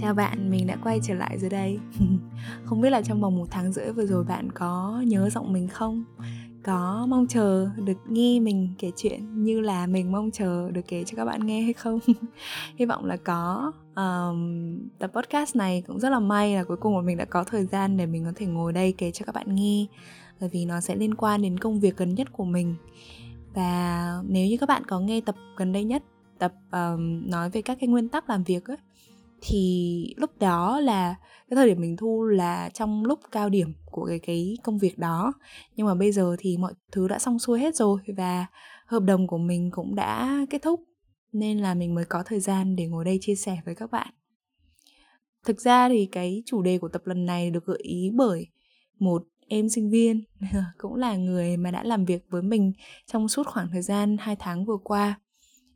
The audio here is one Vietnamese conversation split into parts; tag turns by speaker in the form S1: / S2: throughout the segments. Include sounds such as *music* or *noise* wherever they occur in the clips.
S1: Chào bạn, mình đã quay trở lại rồi đây *laughs* Không biết là trong vòng một tháng rưỡi vừa rồi bạn có nhớ giọng mình không? Có mong chờ được nghe mình kể chuyện như là mình mong chờ được kể cho các bạn nghe hay không? *laughs* Hy vọng là có um, Tập podcast này cũng rất là may là cuối cùng là mình đã có thời gian để mình có thể ngồi đây kể cho các bạn nghe Bởi vì nó sẽ liên quan đến công việc gần nhất của mình Và nếu như các bạn có nghe tập gần đây nhất Tập um, nói về các cái nguyên tắc làm việc ấy thì lúc đó là cái thời điểm mình thu là trong lúc cao điểm của cái cái công việc đó. Nhưng mà bây giờ thì mọi thứ đã xong xuôi hết rồi và hợp đồng của mình cũng đã kết thúc, nên là mình mới có thời gian để ngồi đây chia sẻ với các bạn. Thực ra thì cái chủ đề của tập lần này được gợi ý bởi một em sinh viên *laughs* cũng là người mà đã làm việc với mình trong suốt khoảng thời gian 2 tháng vừa qua.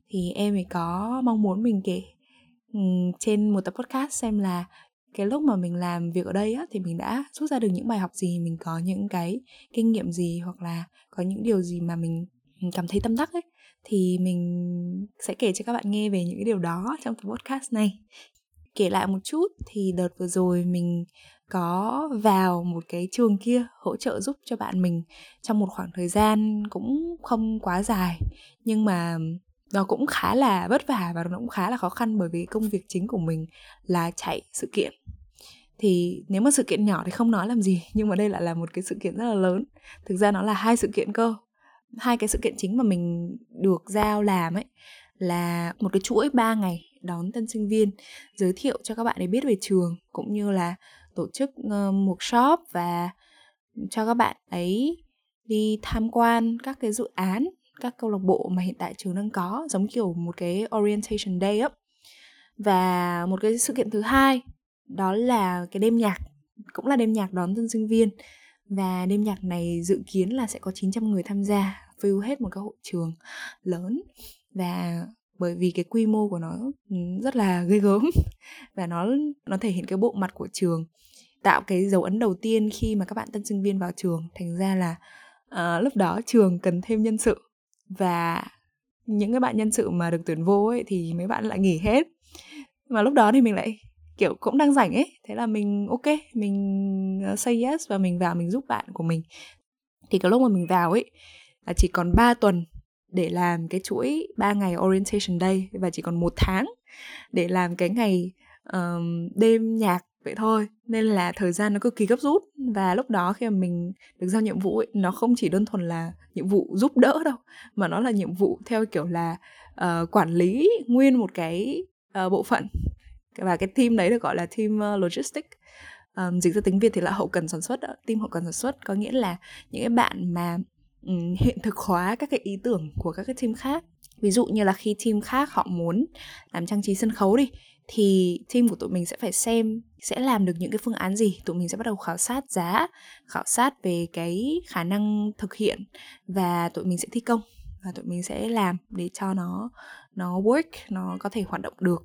S1: Thì em ấy có mong muốn mình kể Ừ, trên một tập podcast xem là cái lúc mà mình làm việc ở đây á, thì mình đã rút ra được những bài học gì, mình có những cái kinh nghiệm gì, hoặc là có những điều gì mà mình ừ, cảm thấy tâm đắc ấy, thì mình sẽ kể cho các bạn nghe về những cái điều đó trong tập podcast này. Kể lại một chút, thì đợt vừa rồi mình có vào một cái trường kia hỗ trợ giúp cho bạn mình trong một khoảng thời gian cũng không quá dài, nhưng mà nó cũng khá là vất vả và nó cũng khá là khó khăn bởi vì công việc chính của mình là chạy sự kiện. Thì nếu mà sự kiện nhỏ thì không nói làm gì, *laughs* nhưng mà đây lại là một cái sự kiện rất là lớn. Thực ra nó là hai sự kiện cơ. Hai cái sự kiện chính mà mình được giao làm ấy là một cái chuỗi 3 ngày đón tân sinh viên, giới thiệu cho các bạn ấy biết về trường, cũng như là tổ chức một workshop và cho các bạn ấy đi tham quan các cái dự án các câu lạc bộ mà hiện tại trường đang có giống kiểu một cái orientation day á và một cái sự kiện thứ hai đó là cái đêm nhạc cũng là đêm nhạc đón tân sinh viên. Và đêm nhạc này dự kiến là sẽ có 900 người tham gia fill hết một cái hội trường lớn. Và bởi vì cái quy mô của nó ừ, rất là ghê gớm *laughs* và nó nó thể hiện cái bộ mặt của trường tạo cái dấu ấn đầu tiên khi mà các bạn tân sinh viên vào trường. Thành ra là uh, lúc đó trường cần thêm nhân sự và những cái bạn nhân sự mà được tuyển vô ấy thì mấy bạn lại nghỉ hết. Mà lúc đó thì mình lại kiểu cũng đang rảnh ấy. Thế là mình ok mình ờ, say yes và mình vào mình giúp bạn của mình. Thì cái lúc mà mình vào ấy là chỉ còn 3 tuần để làm cái chuỗi 3 ngày orientation day và chỉ còn một tháng để làm cái ngày um, đêm nhạc vậy thôi nên là thời gian nó cực kỳ gấp rút. Và lúc đó khi mà mình được giao nhiệm vụ ấy, nó không chỉ đơn thuần là nhiệm vụ giúp đỡ đâu mà nó là nhiệm vụ theo kiểu là uh, quản lý nguyên một cái uh, bộ phận. Và cái team đấy được gọi là team ờ, uh, logistics um, dịch ra tiếng việt thì là hậu cần sản xuất đó. team hậu cần sản xuất. Có nghĩa là những cái bạn mà um, hiện thực hóa các cái ý tưởng của các cái team khác. Ví dụ như là khi team khác họ muốn làm trang trí sân khấu đi thì team của tụi mình sẽ phải xem sẽ làm được những cái phương án gì? Tụi mình sẽ bắt đầu khảo sát giá, khảo sát về cái khả năng thực hiện và tụi mình sẽ thi công và tụi mình sẽ làm để cho nó nó work, nó có thể hoạt động được.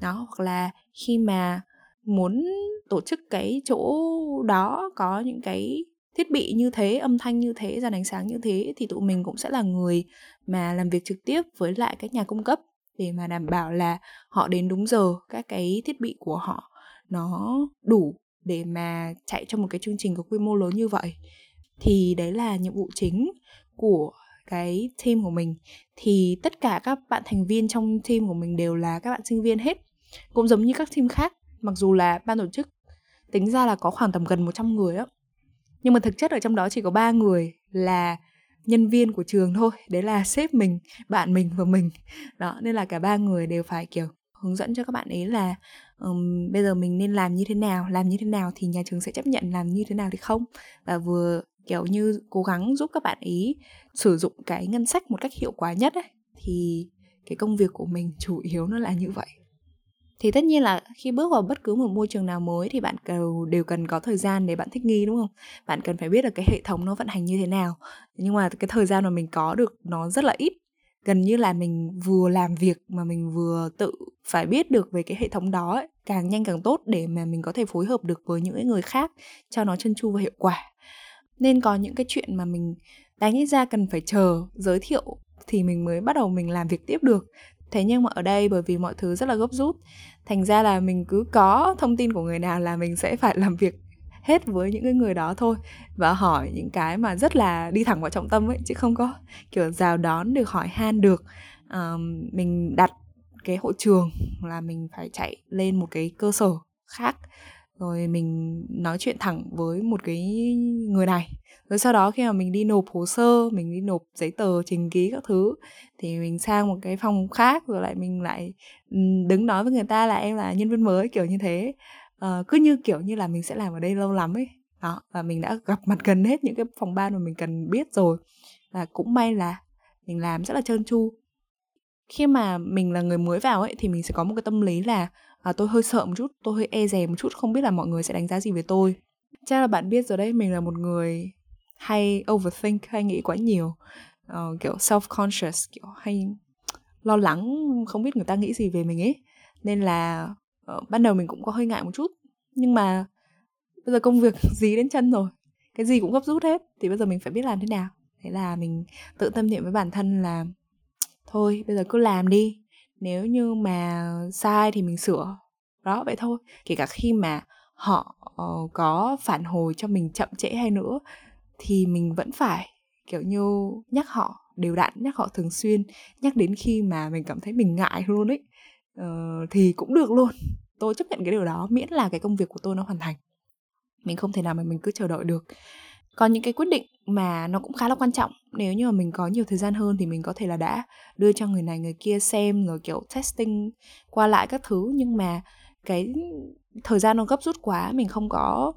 S1: Đó, hoặc là khi mà muốn tổ chức cái chỗ đó có những cái thiết bị như thế, âm thanh như thế, dàn ánh sáng như thế thì tụi mình cũng sẽ là người mà làm việc trực tiếp với lại các nhà cung cấp để mà đảm bảo là họ đến đúng giờ các cái thiết bị của họ nó đủ để mà chạy trong một cái chương trình có quy mô lớn như vậy. Thì đấy là nhiệm vụ chính của cái team của mình. Thì tất cả các bạn thành viên trong team của mình đều là các bạn sinh viên hết, cũng giống như các team khác, mặc dù là ban tổ chức tính ra là có khoảng tầm gần 100 người á. Nhưng mà thực chất ở trong đó chỉ có ba người là nhân viên của trường thôi, đấy là sếp mình, bạn mình và mình. Đó, nên là cả ba người đều phải, kiểu, hướng dẫn cho các bạn ấy là um, bây giờ mình nên làm như thế nào làm như thế nào thì nhà trường sẽ chấp nhận làm như thế nào thì không? Và vừa kiểu như cố gắng giúp các bạn ý sử dụng cái ngân sách một cách hiệu quả nhất ấy thì cái công việc của mình chủ yếu nó là như vậy. Thì tất nhiên là khi bước vào bất cứ một môi trường nào mới thì bạn đều đều cần có thời gian để bạn thích nghi đúng không? Bạn cần phải biết là cái hệ thống nó vận hành như thế nào. Nhưng mà cái thời gian mà mình có được nó rất là ít gần như là mình vừa làm việc mà mình vừa tự phải biết được về cái hệ thống đó ấy, càng nhanh càng tốt để mà mình có thể phối hợp được với những người khác cho nó chân chu và hiệu quả. Nên có những cái chuyện mà mình đánh ra cần phải chờ giới thiệu thì mình mới bắt đầu mình làm việc tiếp được. Thế nhưng mà ở đây bởi vì mọi thứ rất là gấp rút thành ra là mình cứ có thông tin của người nào là mình sẽ phải *laughs* làm việc hết với những cái người đó thôi và hỏi những cái mà rất là đi thẳng vào trọng tâm ấy chứ không có kiểu rào đón được hỏi han được. À, mình đặt cái hội trường là mình phải chạy lên một cái cơ sở khác rồi mình nói chuyện thẳng với một cái người này. Rồi sau đó khi mà mình đi nộp hồ sơ mình đi nộp giấy tờ trình ký các thứ thì mình sang một cái phòng khác rồi lại mình lại đứng nói với người ta là em là nhân viên mới kiểu như thế uh, cứ như kiểu như là mình sẽ làm ở đây lâu lắm ấy. Đó và mình đã gặp mặt gần hết những cái phòng ban mà mình cần biết rồi. Và cũng may là mình làm rất là trơn tru. Khi mà mình là người mới vào ấy thì mình sẽ có một cái tâm lý là à, tôi hơi sợ một chút tôi hơi e dè một chút không biết là mọi người sẽ đánh giá gì về tôi. Chắc là bạn biết rồi đấy mình là một người hay overthink hay nghĩ quá nhiều. Uh, kiểu self conscious kiểu hay lo lắng không biết người ta nghĩ gì về mình ấy. Nên là uh, ban đầu mình cũng có hơi ngại một chút nhưng mà bây giờ công việc *laughs* dí đến chân rồi cái gì cũng gấp rút hết thì bây giờ mình phải biết làm thế nào. Thế là mình tự tâm niệm với bản thân là thôi bây giờ cứ làm đi nếu như mà sai thì mình sửa. Đó vậy thôi. Kể cả khi mà họ uh, có phản hồi cho mình chậm trễ hay nữa thì mình vẫn phải kiểu như nhắc họ đều đặn nhắc họ thường xuyên nhắc đến khi mà mình cảm thấy mình ngại luôn ấy uh, thì cũng được luôn. Tôi chấp nhận cái điều đó miễn là cái công việc của tôi nó hoàn thành. Mình không thể nào mà mình cứ chờ đợi được. Còn những cái quyết định mà nó cũng khá là quan trọng. Nếu như mà mình có nhiều thời gian hơn thì mình có thể là đã đưa cho người này người kia xem rồi kiểu testing qua lại các thứ. Nhưng mà cái thời gian nó gấp rút quá mình không có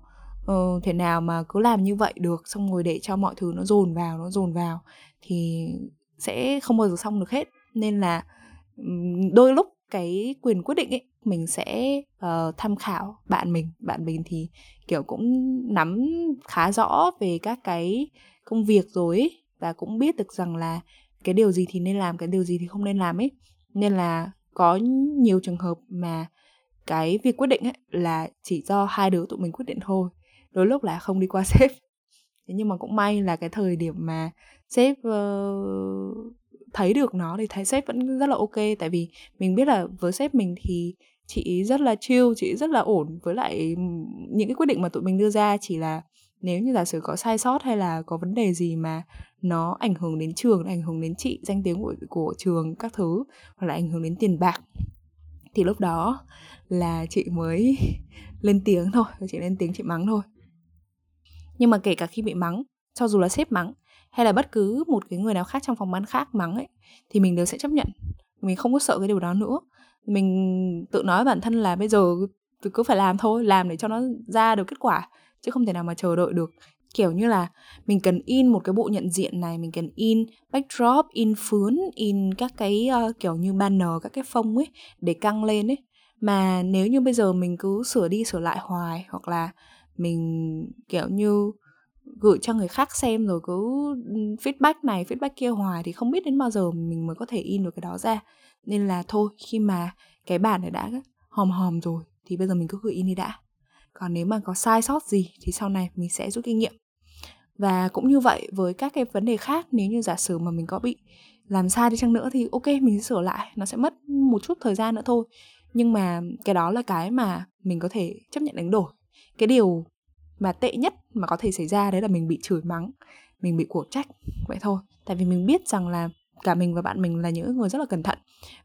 S1: uh, thể nào mà cứ làm như vậy được xong rồi để cho mọi thứ nó dồn vào nó dồn vào thì sẽ không bao giờ xong được hết. Nên là đôi lúc cái quyền quyết định ấy mình sẽ uh, tham khảo bạn mình. Bạn mình thì kiểu cũng nắm khá rõ về các cái công việc rồi ấy, và cũng biết được rằng là cái điều gì thì nên làm cái điều gì thì không nên làm ấy. Nên là có nhiều trường hợp mà cái việc quyết định ấy là chỉ do hai đứa tụi mình quyết định thôi đôi lúc là không đi qua *laughs* sếp. Thế nhưng mà cũng may là cái thời điểm mà sếp uh, thấy được nó thì thấy sếp vẫn rất là ok. Tại vì mình biết là với sếp mình thì chị rất là chill chị rất là ổn với lại những cái quyết định mà tụi mình đưa ra. Chỉ là nếu như giả sử có sai sót hay là có vấn đề gì mà nó ảnh hưởng đến trường ảnh hưởng đến chị danh tiếng của, của trường các thứ hoặc là ảnh hưởng đến tiền bạc thì lúc đó là chị mới *laughs* lên tiếng thôi chị lên tiếng chị mắng thôi. Nhưng mà kể cả khi bị mắng cho dù là sếp mắng hay là bất cứ một cái người nào khác trong phòng ban khác mắng ấy thì mình đều sẽ chấp nhận. Mình không có sợ cái điều đó nữa. Mình tự nói bản thân là bây giờ cứ phải làm thôi làm để cho nó ra được kết quả chứ không thể nào mà chờ đợi được. Kiểu như là mình cần in một cái bộ nhận diện này mình cần in backdrop in phướn in các cái uh, kiểu như banner các cái phông ấy để căng lên ấy. Mà nếu như bây giờ mình cứ sửa đi sửa lại hoài hoặc là mình kiểu như gửi cho người khác xem rồi cứ feedback này, feedback kia hoài thì không biết đến bao giờ mình mới có thể in được cái đó ra. Nên là thôi, khi mà cái bản này đã hòm hòm rồi thì bây giờ mình cứ gửi in đi đã. Còn nếu mà có sai sót gì thì sau này mình sẽ rút kinh nghiệm. Và cũng như vậy, với các cái vấn đề khác, nếu như giả sử mà mình có bị làm sai đi chăng nữa thì ok, mình sẽ sửa lại, nó sẽ mất một chút thời gian nữa thôi. Nhưng mà cái đó là cái mà mình có thể chấp nhận đánh đổi. Cái điều mà tệ nhất mà có thể xảy ra đấy là mình bị chửi mắng, mình bị cổ trách. Vậy thôi. Tại vì mình biết rằng là cả mình và bạn mình là những người rất là cẩn thận.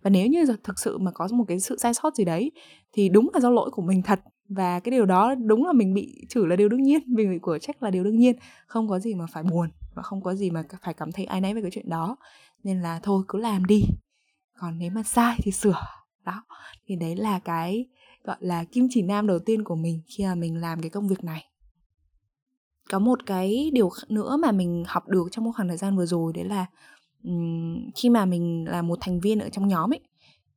S1: Và nếu như thực sự mà có một cái sự sai sót gì đấy, thì đúng là do lỗi của mình thật. Và cái điều đó đúng là mình bị chửi là điều đương nhiên, *laughs* mình bị của trách là điều đương nhiên. Không có gì mà phải buồn và không có gì mà phải cảm thấy ai nấy về cái chuyện đó. Nên là thôi, cứ làm đi. Còn nếu mà sai thì sửa. Đó. Thì đấy là cái, gọi là, kim chỉ nam đầu tiên của mình khi mà mình làm cái công việc này có một cái điều nữa mà mình học được trong một khoảng thời gian vừa rồi đấy là um, khi mà mình là một thành viên ở trong nhóm ấy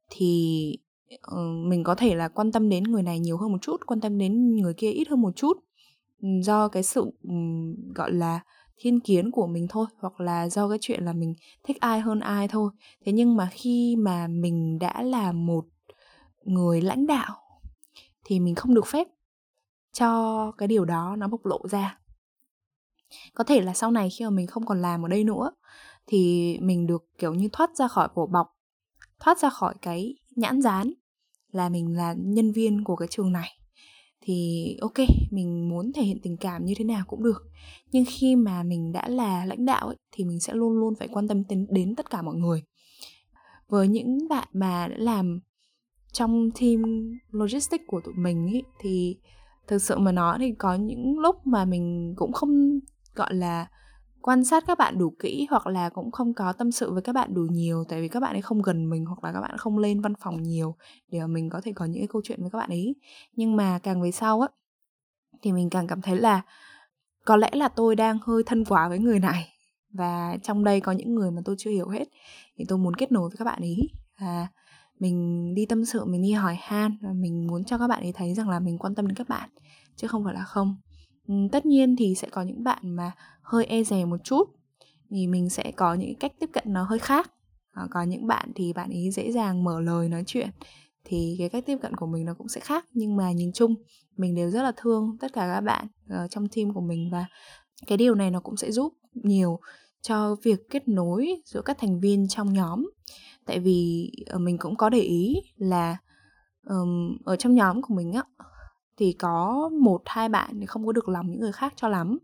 S1: thì uh, mình có thể là quan tâm đến người này nhiều hơn một chút quan tâm đến người kia ít hơn một chút do cái sự um, gọi là thiên kiến của mình thôi hoặc là do cái chuyện là mình thích ai hơn ai thôi. Thế nhưng mà khi mà mình đã là một người lãnh đạo thì mình không được phép cho cái điều đó nó bộc lộ ra có thể là sau này khi mà mình không còn làm ở đây nữa thì mình được kiểu như thoát ra khỏi vỏ bọc thoát ra khỏi cái nhãn dán là mình là nhân viên của cái trường này. Thì ok mình muốn thể hiện tình cảm như thế nào cũng được. Nhưng khi mà mình đã là lãnh đạo ấy, thì mình sẽ luôn luôn phải quan tâm đến, đến tất cả mọi người. Với những bạn mà đã làm trong team logistics của tụi mình ấy, thì thực sự mà nói thì có những lúc mà mình cũng không gọi là, quan sát các bạn đủ kỹ hoặc là cũng không có tâm sự với các bạn đủ nhiều, tại vì các bạn ấy không gần mình hoặc là các bạn không lên văn phòng nhiều để mà mình có thể có những cái câu chuyện với các bạn ấy. Nhưng mà càng về sau á, thì mình càng cảm thấy là có lẽ là tôi đang hơi thân quá với người này và trong đây có những người mà tôi chưa hiểu hết thì tôi muốn kết nối với các bạn ấy. Và mình đi tâm sự, mình đi hỏi han và mình muốn cho các bạn ấy thấy rằng là mình quan tâm đến các bạn, chứ không phải là không. Ừ, tất nhiên thì sẽ có những bạn mà hơi e dè một chút thì mình sẽ có những cách tiếp cận nó hơi khác. À, có những bạn thì bạn ấy dễ dàng mở lời nói chuyện thì cái cách tiếp cận của mình nó cũng sẽ khác. Nhưng mà nhìn chung mình đều rất là thương tất cả các bạn trong team của mình và cái điều này nó cũng sẽ giúp nhiều cho việc kết nối giữa các thành viên trong nhóm. Tại vì ờ, mình cũng có để ý là um, ở trong nhóm của mình á thì có một hai bạn thì không có được lòng những người khác cho lắm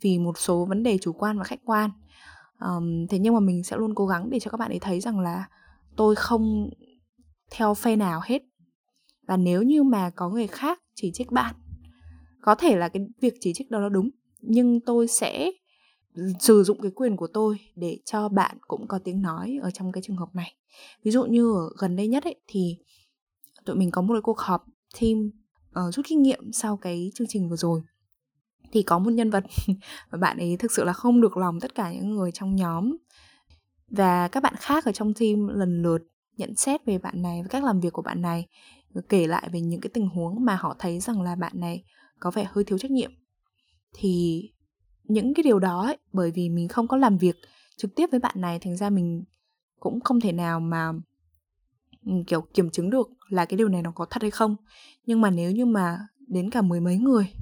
S1: vì một số vấn đề chủ quan và khách quan. Um, thế nhưng mà mình sẽ luôn cố gắng để cho các bạn ấy thấy rằng là tôi không theo phe nào hết. Và nếu như mà có người khác chỉ trích bạn có thể là cái việc chỉ trích đó là đúng nhưng tôi sẽ sử dụng cái quyền của tôi để cho bạn cũng có tiếng nói ở trong cái trường hợp này. Ví dụ như ở gần đây nhất ấy thì tụi mình có một cái cuộc họp team uh, rút kinh nghiệm sau cái chương trình vừa rồi. Thì có một nhân vật *laughs* và bạn ấy thực sự là không được lòng tất cả những người trong nhóm. Và các bạn khác ở trong team lần lượt nhận xét về bạn này và cách làm việc của bạn này kể lại về những cái tình huống mà họ thấy rằng là bạn này có vẻ hơi thiếu trách nhiệm. Thì những cái điều đó ấy, bởi vì mình không có làm việc trực tiếp với bạn này thành ra mình cũng không thể nào mà kiểu kiểm chứng được là cái điều này nó có thật hay không. Nhưng mà nếu như mà đến cả mười mấy người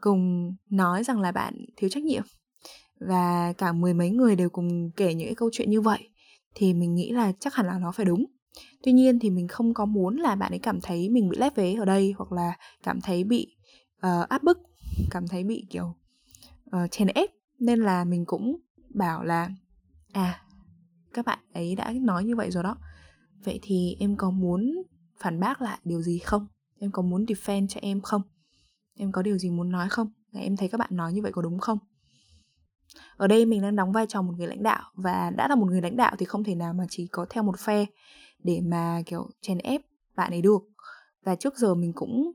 S1: cùng nói rằng là bạn thiếu trách nhiệm và cả mười mấy người đều cùng kể những cái câu chuyện như vậy thì mình nghĩ là chắc hẳn là nó phải đúng. Tuy nhiên thì mình không có muốn là bạn ấy cảm thấy mình bị lép vế ở đây hoặc là cảm thấy bị uh, áp bức cảm thấy bị kiểu uh, chèn ép. Nên là mình cũng bảo là à các bạn ấy đã nói như vậy rồi đó vậy thì em có muốn phản bác lại điều gì không? Em có muốn defend cho em không? Em có điều gì muốn nói không? Em thấy các bạn nói như vậy có đúng không? Ở đây mình đang đóng vai trò một người lãnh đạo và đã là một người lãnh đạo thì không thể nào mà chỉ có theo một phe để mà, kiểu, chèn ép bạn ấy được. Và trước giờ mình cũng,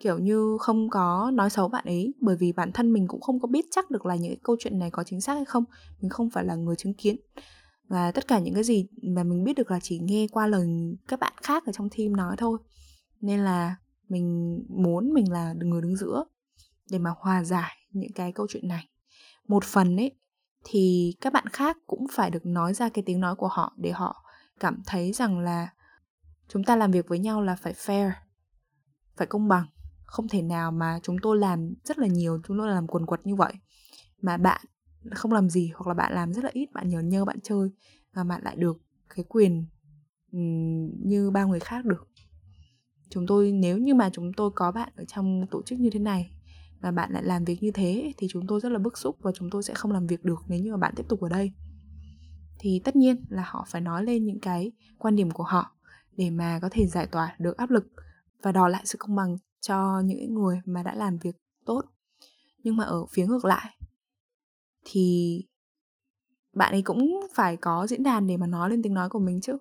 S1: kiểu như, không có nói xấu bạn ấy bởi vì bản thân mình cũng không có biết chắc được là những cái câu chuyện này có chính xác hay không. Mình không phải là người chứng kiến và tất cả những cái gì mà mình biết được là chỉ nghe qua lời các bạn khác ở trong team nói thôi. Nên là mình muốn mình là người đứng giữa để mà hòa giải những cái câu chuyện này. Một phần ấy, thì các bạn khác cũng phải được nói ra cái tiếng nói của họ để họ cảm thấy rằng là chúng ta làm việc với nhau là phải fair, phải công bằng. Không thể nào mà chúng tôi làm rất là nhiều, chúng tôi làm quần quật như vậy, mà bạn không làm gì hoặc là bạn làm rất là ít, bạn nhờ nhơ, bạn chơi và bạn lại được cái quyền như ba người khác được. Chúng tôi, nếu như mà chúng tôi có bạn ở trong tổ chức như thế này và bạn lại làm việc như thế thì chúng tôi rất là bức xúc và chúng tôi sẽ không làm việc được nếu như mà bạn tiếp tục ở đây. Thì tất nhiên là họ phải nói lên những cái quan điểm của họ để mà có thể giải tỏa được áp lực và đòi lại sự công bằng cho những người mà đã làm việc tốt. Nhưng mà ở phía ngược lại thì bạn ấy cũng phải có diễn đàn để mà nói lên tiếng nói của mình chứ.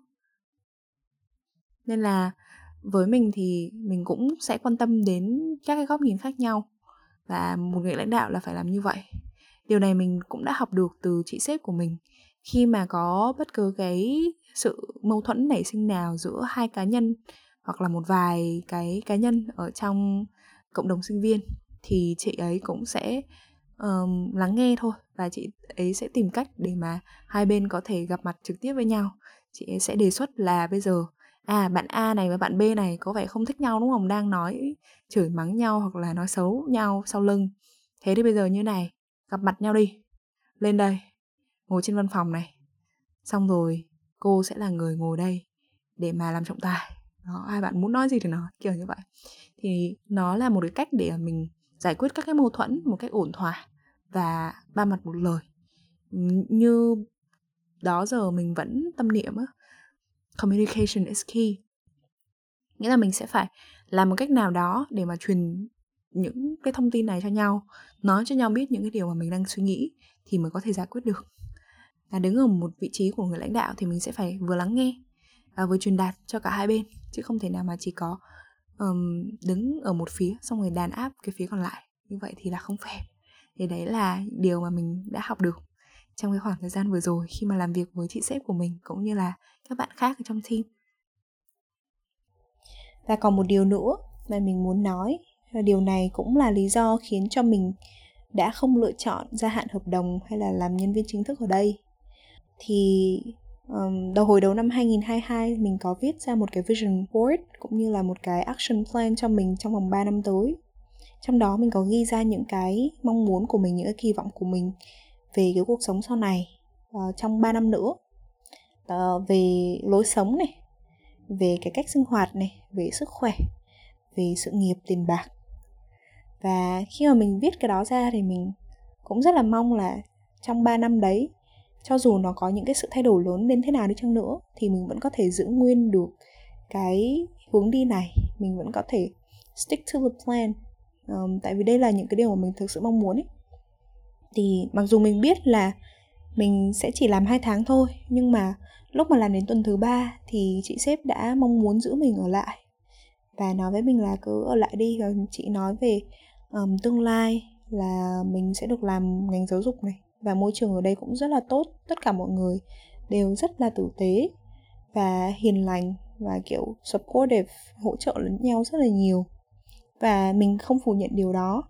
S1: Nên là với mình thì mình cũng sẽ quan tâm đến các cái góc nhìn khác nhau và một người lãnh đạo là phải làm như vậy. Điều này mình cũng đã học được từ chị sếp của mình. Khi mà có bất cứ cái sự mâu thuẫn nảy sinh nào giữa hai cá nhân hoặc là một vài cái cá nhân ở trong cộng đồng sinh viên thì chị ấy cũng sẽ um, lắng nghe thôi và chị ấy sẽ tìm cách để mà hai bên có thể gặp mặt trực tiếp với nhau. Chị ấy sẽ đề xuất là bây giờ à bạn A này và bạn B này có vẻ không thích nhau đúng không? Đang nói chửi mắng nhau hoặc là nói xấu nhau sau lưng. Thế thì bây giờ như này gặp mặt nhau đi. Lên đây ngồi trên văn phòng này. Xong rồi cô sẽ là người ngồi đây để mà làm trọng tài. Đó ai bạn muốn nói gì thì nói kiểu như vậy. Thì nó là một cái cách để mình giải quyết các cái mâu thuẫn một cách ổn thỏa và ba mặt một lời. Như đó giờ mình vẫn tâm niệm á, communication is key. Nghĩa là mình sẽ phải làm một cách nào đó để mà truyền những cái thông tin này cho nhau, nói cho nhau biết những cái điều mà mình đang suy nghĩ thì mới có thể giải quyết được. Là đứng ở một vị trí của người lãnh đạo thì mình sẽ phải vừa lắng nghe và vừa truyền đạt cho cả hai bên, chứ không thể nào mà chỉ có um, đứng ở một phía xong rồi đàn áp cái phía còn lại. Như vậy thì là không phép. Thì đấy là điều mà mình đã học được trong cái khoảng thời gian vừa rồi khi mà làm việc với chị sếp của mình cũng như là các bạn khác ở trong team. Và còn một điều nữa mà mình muốn nói và điều này cũng là lý do khiến cho mình đã không lựa chọn gia hạn hợp đồng hay là làm nhân viên chính thức ở đây. Thì um, đầu hồi đầu năm 2022 mình có viết ra một cái vision board cũng như là một cái action plan cho mình trong vòng 3 năm tới. Trong đó mình có ghi ra những cái mong muốn của mình những cái kỳ vọng của mình về cái cuộc sống sau này uh, trong 3 năm nữa. Uh, về lối sống này về cái cách sinh hoạt này về sức khỏe về sự nghiệp tiền bạc. Và khi mà mình viết cái đó ra thì mình cũng rất là mong là trong 3 năm đấy cho dù nó có những cái sự thay đổi lớn đến thế nào đi chăng nữa thì mình vẫn có thể giữ nguyên được cái hướng đi này. Mình vẫn có thể stick to the plan. Um, tại vì đây là những cái điều mà mình thực sự mong muốn ấy. Thì mặc dù mình biết là mình sẽ chỉ làm hai tháng thôi nhưng mà lúc mà làm đến tuần thứ ba thì chị sếp đã mong muốn giữ mình ở lại. Và nói với mình là cứ ở lại đi rồi chị nói về um, tương lai là mình sẽ được làm ngành giáo dục này và môi trường ở đây cũng rất là tốt. Tất cả mọi người đều rất là tử tế và hiền lành và, kiểu, supportive, hỗ trợ lẫn nhau rất là nhiều. Và mình không phủ nhận điều đó.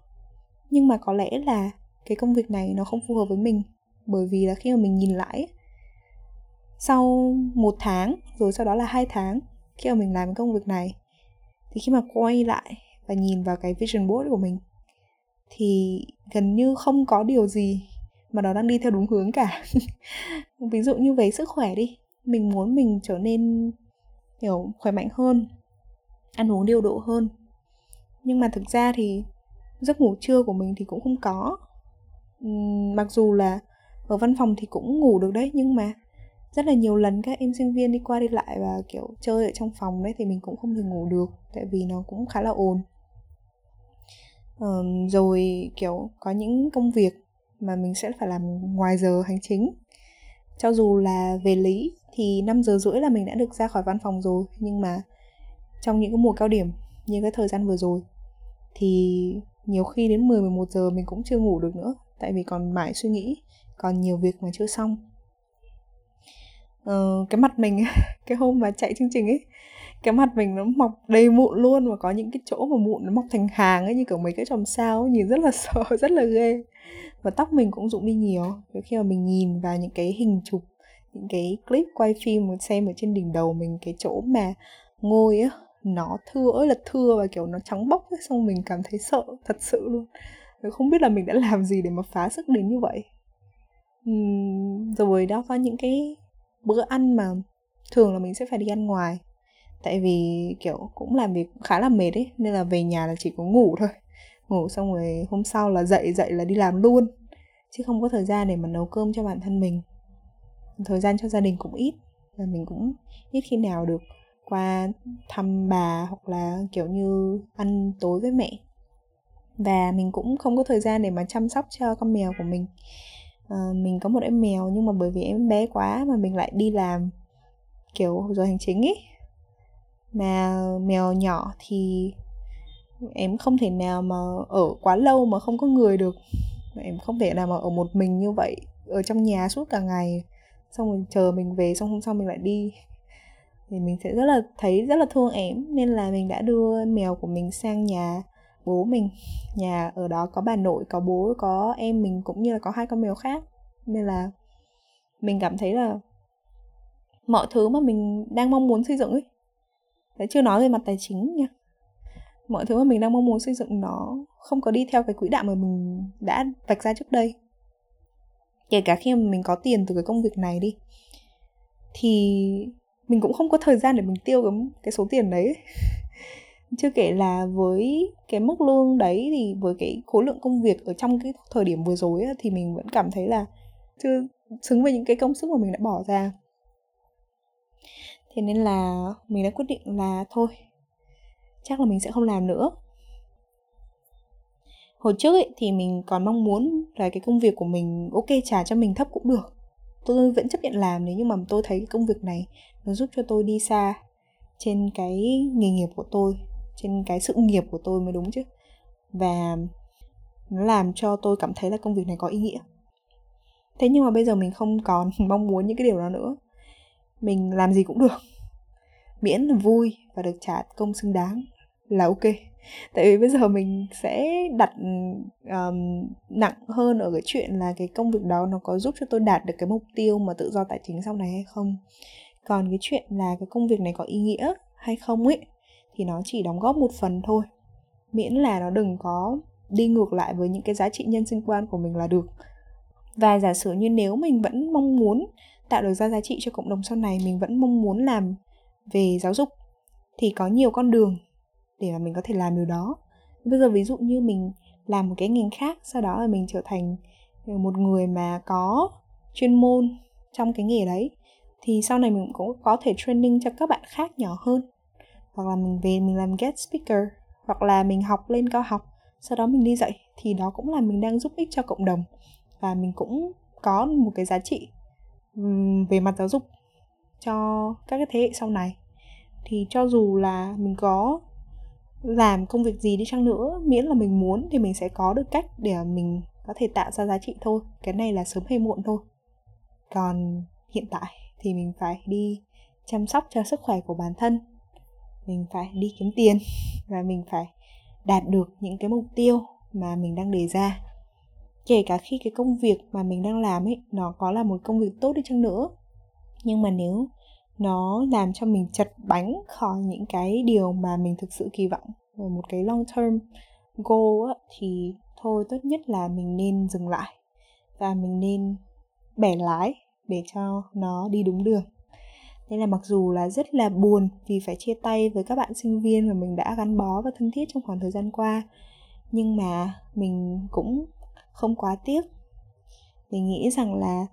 S1: Nhưng mà có lẽ là cái công việc này nó không phù hợp với mình, bởi vì là khi mà mình nhìn lại, sau một tháng, rồi sau đó là hai tháng, khi mà mình làm công việc này, thì khi mà quay lại và nhìn vào cái vision board của mình, thì gần như không có điều gì mà nó đang đi theo đúng hướng cả. *laughs* Ví dụ như về sức khỏe đi mình muốn mình trở nên kiểu khỏe mạnh hơn ăn uống điều độ hơn. Nhưng mà thực ra thì giấc ngủ trưa của mình thì cũng không có. Mặc dù là ở văn phòng thì cũng ngủ được đấy nhưng mà rất là nhiều lần các em sinh viên đi qua đi lại và kiểu chơi ở trong phòng đấy thì mình cũng không thể ngủ được tại vì nó cũng khá là ồn. Um, rồi kiểu có những công việc mà mình sẽ phải làm ngoài giờ hành chính. Cho dù là về lý thì 5 giờ rưỡi là mình đã được ra khỏi văn phòng rồi nhưng mà trong những cái mùa cao điểm như cái thời gian vừa rồi thì nhiều khi đến 10 11 giờ mình cũng chưa ngủ được nữa tại vì còn mãi suy nghĩ còn nhiều việc mà chưa xong. Ờ, cái mặt mình *laughs* cái hôm mà chạy chương trình ấy cái mặt mình nó mọc đầy mụn luôn và có những cái chỗ mà mụn nó mọc thành hàng ấy như kiểu mấy cái chòm sao ấy, nhìn rất là *laughs* sợ rất là ghê và tóc mình cũng rụng đi nhiều. Khi mà mình nhìn vào những cái hình chụp những cái clip quay phim mình xem ở trên đỉnh đầu mình cái chỗ mà ngôi á nó thưa ơi là thưa và kiểu nó trắng bóc ấy, xong mình cảm thấy sợ thật sự luôn. Không biết là mình đã làm gì để mà phá sức đến như vậy. Uhm, rồi đó có những cái bữa ăn mà thường là mình sẽ phải đi ăn ngoài. Tại vì kiểu cũng làm việc khá là mệt ấy nên là về nhà là chỉ có ngủ thôi ngủ xong rồi hôm sau là dậy dậy là đi làm luôn chứ không có thời gian để mà nấu cơm cho bản thân mình. Thời gian cho gia đình cũng ít và mình cũng ít khi nào được qua thăm bà hoặc là kiểu như ăn tối với mẹ. Và mình cũng không có thời gian để mà chăm sóc cho con mèo của mình. À, mình có một em mèo nhưng mà bởi vì em bé quá mà mình lại đi làm kiểu giờ hành chính ấy. Mà mèo nhỏ thì em không thể nào mà ở quá lâu mà không có người được. Em không thể nào mà ở một mình như vậy ở trong nhà suốt cả ngày. Xong rồi chờ mình về xong hôm sau mình lại đi. Thì mình sẽ rất là thấy rất là thương em. Nên là mình đã đưa mèo của mình sang nhà bố mình. Nhà ở đó có bà nội có bố có em mình cũng như là có hai con mèo khác. Nên là mình cảm thấy là mọi thứ mà mình đang mong muốn xây dựng ấy Đấy, chưa nói về mặt tài chính nha mọi thứ mà mình đang mong muốn xây dựng nó không có đi theo cái quỹ đạo mà mình đã vạch ra trước đây. Kể cả khi mà mình có tiền từ cái công việc này đi thì mình cũng không có thời gian để mình tiêu cái, cái số tiền đấy. *laughs* Chưa kể là với cái mức lương đấy thì với cái khối lượng công việc ở trong cái thời điểm vừa rồi ấy, thì mình vẫn cảm thấy là chưa xứng với những cái công sức mà mình đã bỏ ra. Thế nên là mình đã quyết định là thôi chắc là mình sẽ không làm nữa. Hồi trước ấy, thì mình còn mong muốn là cái công việc của mình ok trả cho mình thấp cũng được. Tôi vẫn chấp nhận làm nếu như mà tôi thấy cái công việc này nó giúp cho tôi đi xa trên cái nghề nghiệp của tôi trên cái sự nghiệp của tôi mới đúng chứ. Và nó làm cho tôi cảm thấy là công việc này có ý nghĩa. Thế nhưng mà bây giờ mình không còn *laughs* mong muốn những cái điều đó nữa. Mình làm gì cũng được. Miễn là vui và được trả công xứng đáng là ok. Tại vì bây giờ mình sẽ đặt um, nặng hơn ở cái chuyện là cái công việc đó nó có giúp cho tôi đạt được cái mục tiêu mà tự do tài chính sau này hay không. Còn cái chuyện là cái công việc này có ý nghĩa hay không ấy thì nó chỉ đóng góp một phần thôi. Miễn là nó đừng có đi ngược lại với những cái giá trị nhân sinh quan của mình là được. Và giả sử như nếu mình vẫn mong muốn tạo được ra giá trị cho cộng đồng sau này mình vẫn mong muốn làm về giáo dục thì có nhiều con đường để mà mình có thể làm điều đó. Bây giờ ví dụ như mình làm một cái ngành khác, sau đó là mình trở thành ờ, một người mà có chuyên môn trong cái nghề đấy, thì sau này mình cũng có thể training cho các bạn khác nhỏ hơn. Hoặc là mình về mình làm guest speaker, hoặc là mình học lên cao học, sau đó mình đi dạy, thì đó cũng là mình đang giúp ích cho cộng đồng. Và mình cũng có một cái giá trị về mặt giáo dục cho các cái thế hệ sau này. Thì cho dù là mình có làm công việc gì đi chăng nữa, miễn là mình muốn thì mình sẽ có được cách để mình có thể tạo ra giá trị thôi. Cái này là sớm hay muộn thôi. Còn hiện tại thì mình phải đi chăm sóc cho sức khỏe của bản thân. Mình phải đi kiếm tiền *laughs* và mình phải đạt được những cái mục tiêu mà mình đang đề ra. Kể cả khi cái công việc mà mình đang làm ấy, nó có là một công việc tốt đi chăng nữa. Nhưng mà nếu nó làm cho mình chật bánh khỏi những cái điều mà mình thực sự kỳ vọng. Và một cái long term goal á, thì thôi tốt nhất là mình nên dừng lại và mình nên bẻ lái để cho nó đi đúng đường. Nên là mặc dù là rất là buồn vì phải chia tay với các bạn sinh viên mà mình đã gắn bó và thân thiết trong khoảng thời gian qua nhưng mà mình cũng không quá tiếc. Mình nghĩ rằng là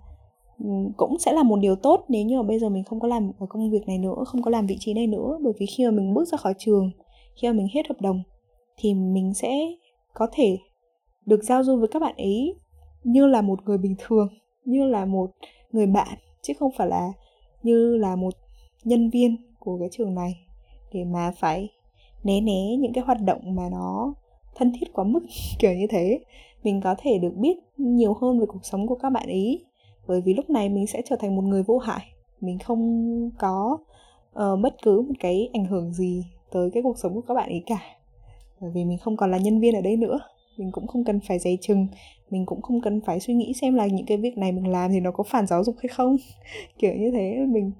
S1: cũng sẽ là một điều tốt nếu như mà bây giờ mình không có làm ở công việc này nữa, không có làm vị trí này nữa. Bởi vì khi mà mình bước ra khỏi trường, khi mà mình hết hợp đồng, thì mình sẽ có thể được giao du với các bạn ấy như là một người bình thường, như là một người bạn, chứ không phải là như là một nhân viên của cái trường này. Để mà phải né né những cái hoạt động mà nó thân thiết quá mức, *laughs* kiểu như thế. Mình có thể được biết nhiều hơn về cuộc sống của các bạn ý bởi vì lúc này mình sẽ trở thành một người vô hại. Mình không có uh, bất cứ một cái ảnh hưởng gì tới cái cuộc sống của các bạn ấy cả. Bởi vì mình không còn là nhân viên ở đây nữa. Mình cũng không cần phải dày chừng. Mình cũng không cần phải suy nghĩ xem là những cái việc này mình làm thì nó có phản giáo dục hay không. *laughs* Kiểu như thế mình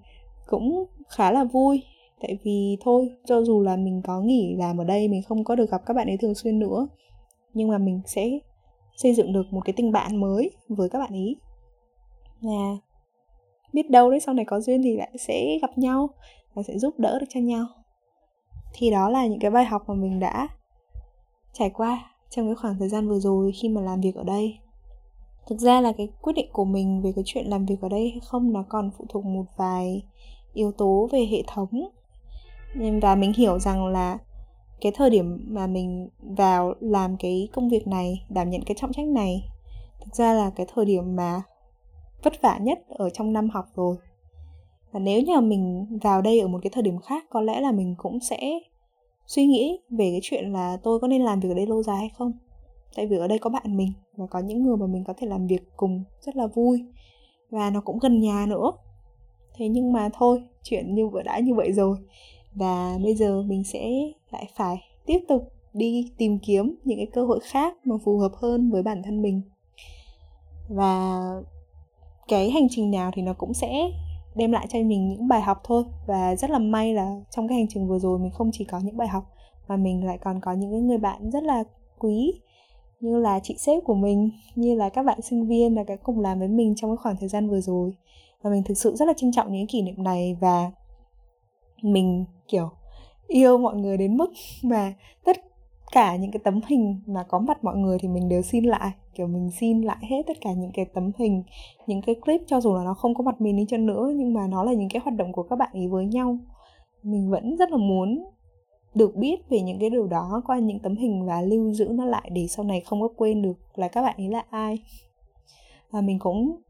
S1: cũng khá là vui. Tại vì thôi cho dù là mình có nghỉ làm ở đây mình không có được gặp các bạn ấy thường xuyên nữa nhưng mà mình sẽ xây dựng được một cái tình bạn mới với các bạn ấy và biết đâu đấy, sau này có duyên thì lại sẽ gặp nhau và sẽ giúp đỡ được cho nhau. Thì đó là những cái bài học mà mình đã trải qua trong cái khoảng thời gian vừa rồi khi mà làm việc ở đây. Thực ra là cái quyết định của mình về cái chuyện làm việc ở đây hay không nó còn phụ thuộc một vài yếu tố về hệ thống. Và mình hiểu rằng là cái thời điểm mà mình vào làm cái công việc này, đảm nhận cái trọng trách này, thực ra là cái thời điểm mà vất vả nhất ở trong năm học rồi. Và nếu như mình vào đây ở một cái thời điểm khác, có lẽ là mình cũng sẽ suy nghĩ về cái chuyện là tôi có nên làm việc ở đây lâu dài hay không? Tại vì ở đây có bạn mình và có những người mà mình có thể làm việc cùng rất là vui và nó cũng gần nhà nữa. Thế nhưng mà thôi, chuyện như vừa đã như vậy rồi và bây giờ mình sẽ lại phải tiếp tục đi tìm kiếm những cái cơ hội khác mà phù hợp hơn với bản thân mình. Và cái hành trình nào thì nó cũng sẽ đem lại cho mình những bài học thôi. Và rất là may là trong cái hành trình vừa rồi mình không chỉ có những bài học, mà mình lại còn có những người bạn rất là quý, như là chị sếp của mình, như là các bạn sinh viên là cái cùng làm với mình trong cái khoảng thời gian vừa rồi. Và mình thực sự rất là trân trọng những kỷ niệm này và mình, kiểu, yêu mọi người đến mức mà tất cả những cái tấm hình mà có mặt mọi người thì mình đều xin lại. Kiểu mình xin lại hết tất cả những cái tấm hình những cái clip cho dù là nó không có mặt mình đi chăng nữa nhưng mà nó là những cái hoạt động của các bạn ấy với nhau. Mình vẫn rất là muốn được biết về những cái điều đó qua những tấm hình và lưu giữ nó lại để sau này không có quên được là các bạn ấy là ai. Và mình cũng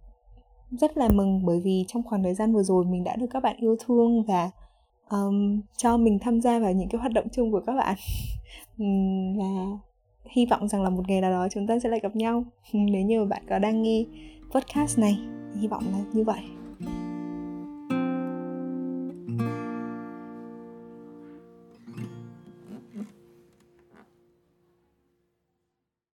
S1: rất là mừng bởi vì trong khoảng thời gian vừa rồi mình đã được các bạn yêu thương và um, cho mình tham gia vào những cái hoạt động chung của các bạn và hy vọng rằng là một ngày nào đó chúng ta sẽ lại gặp nhau. Nếu như bạn có đang nghe podcast này, hy vọng là như vậy.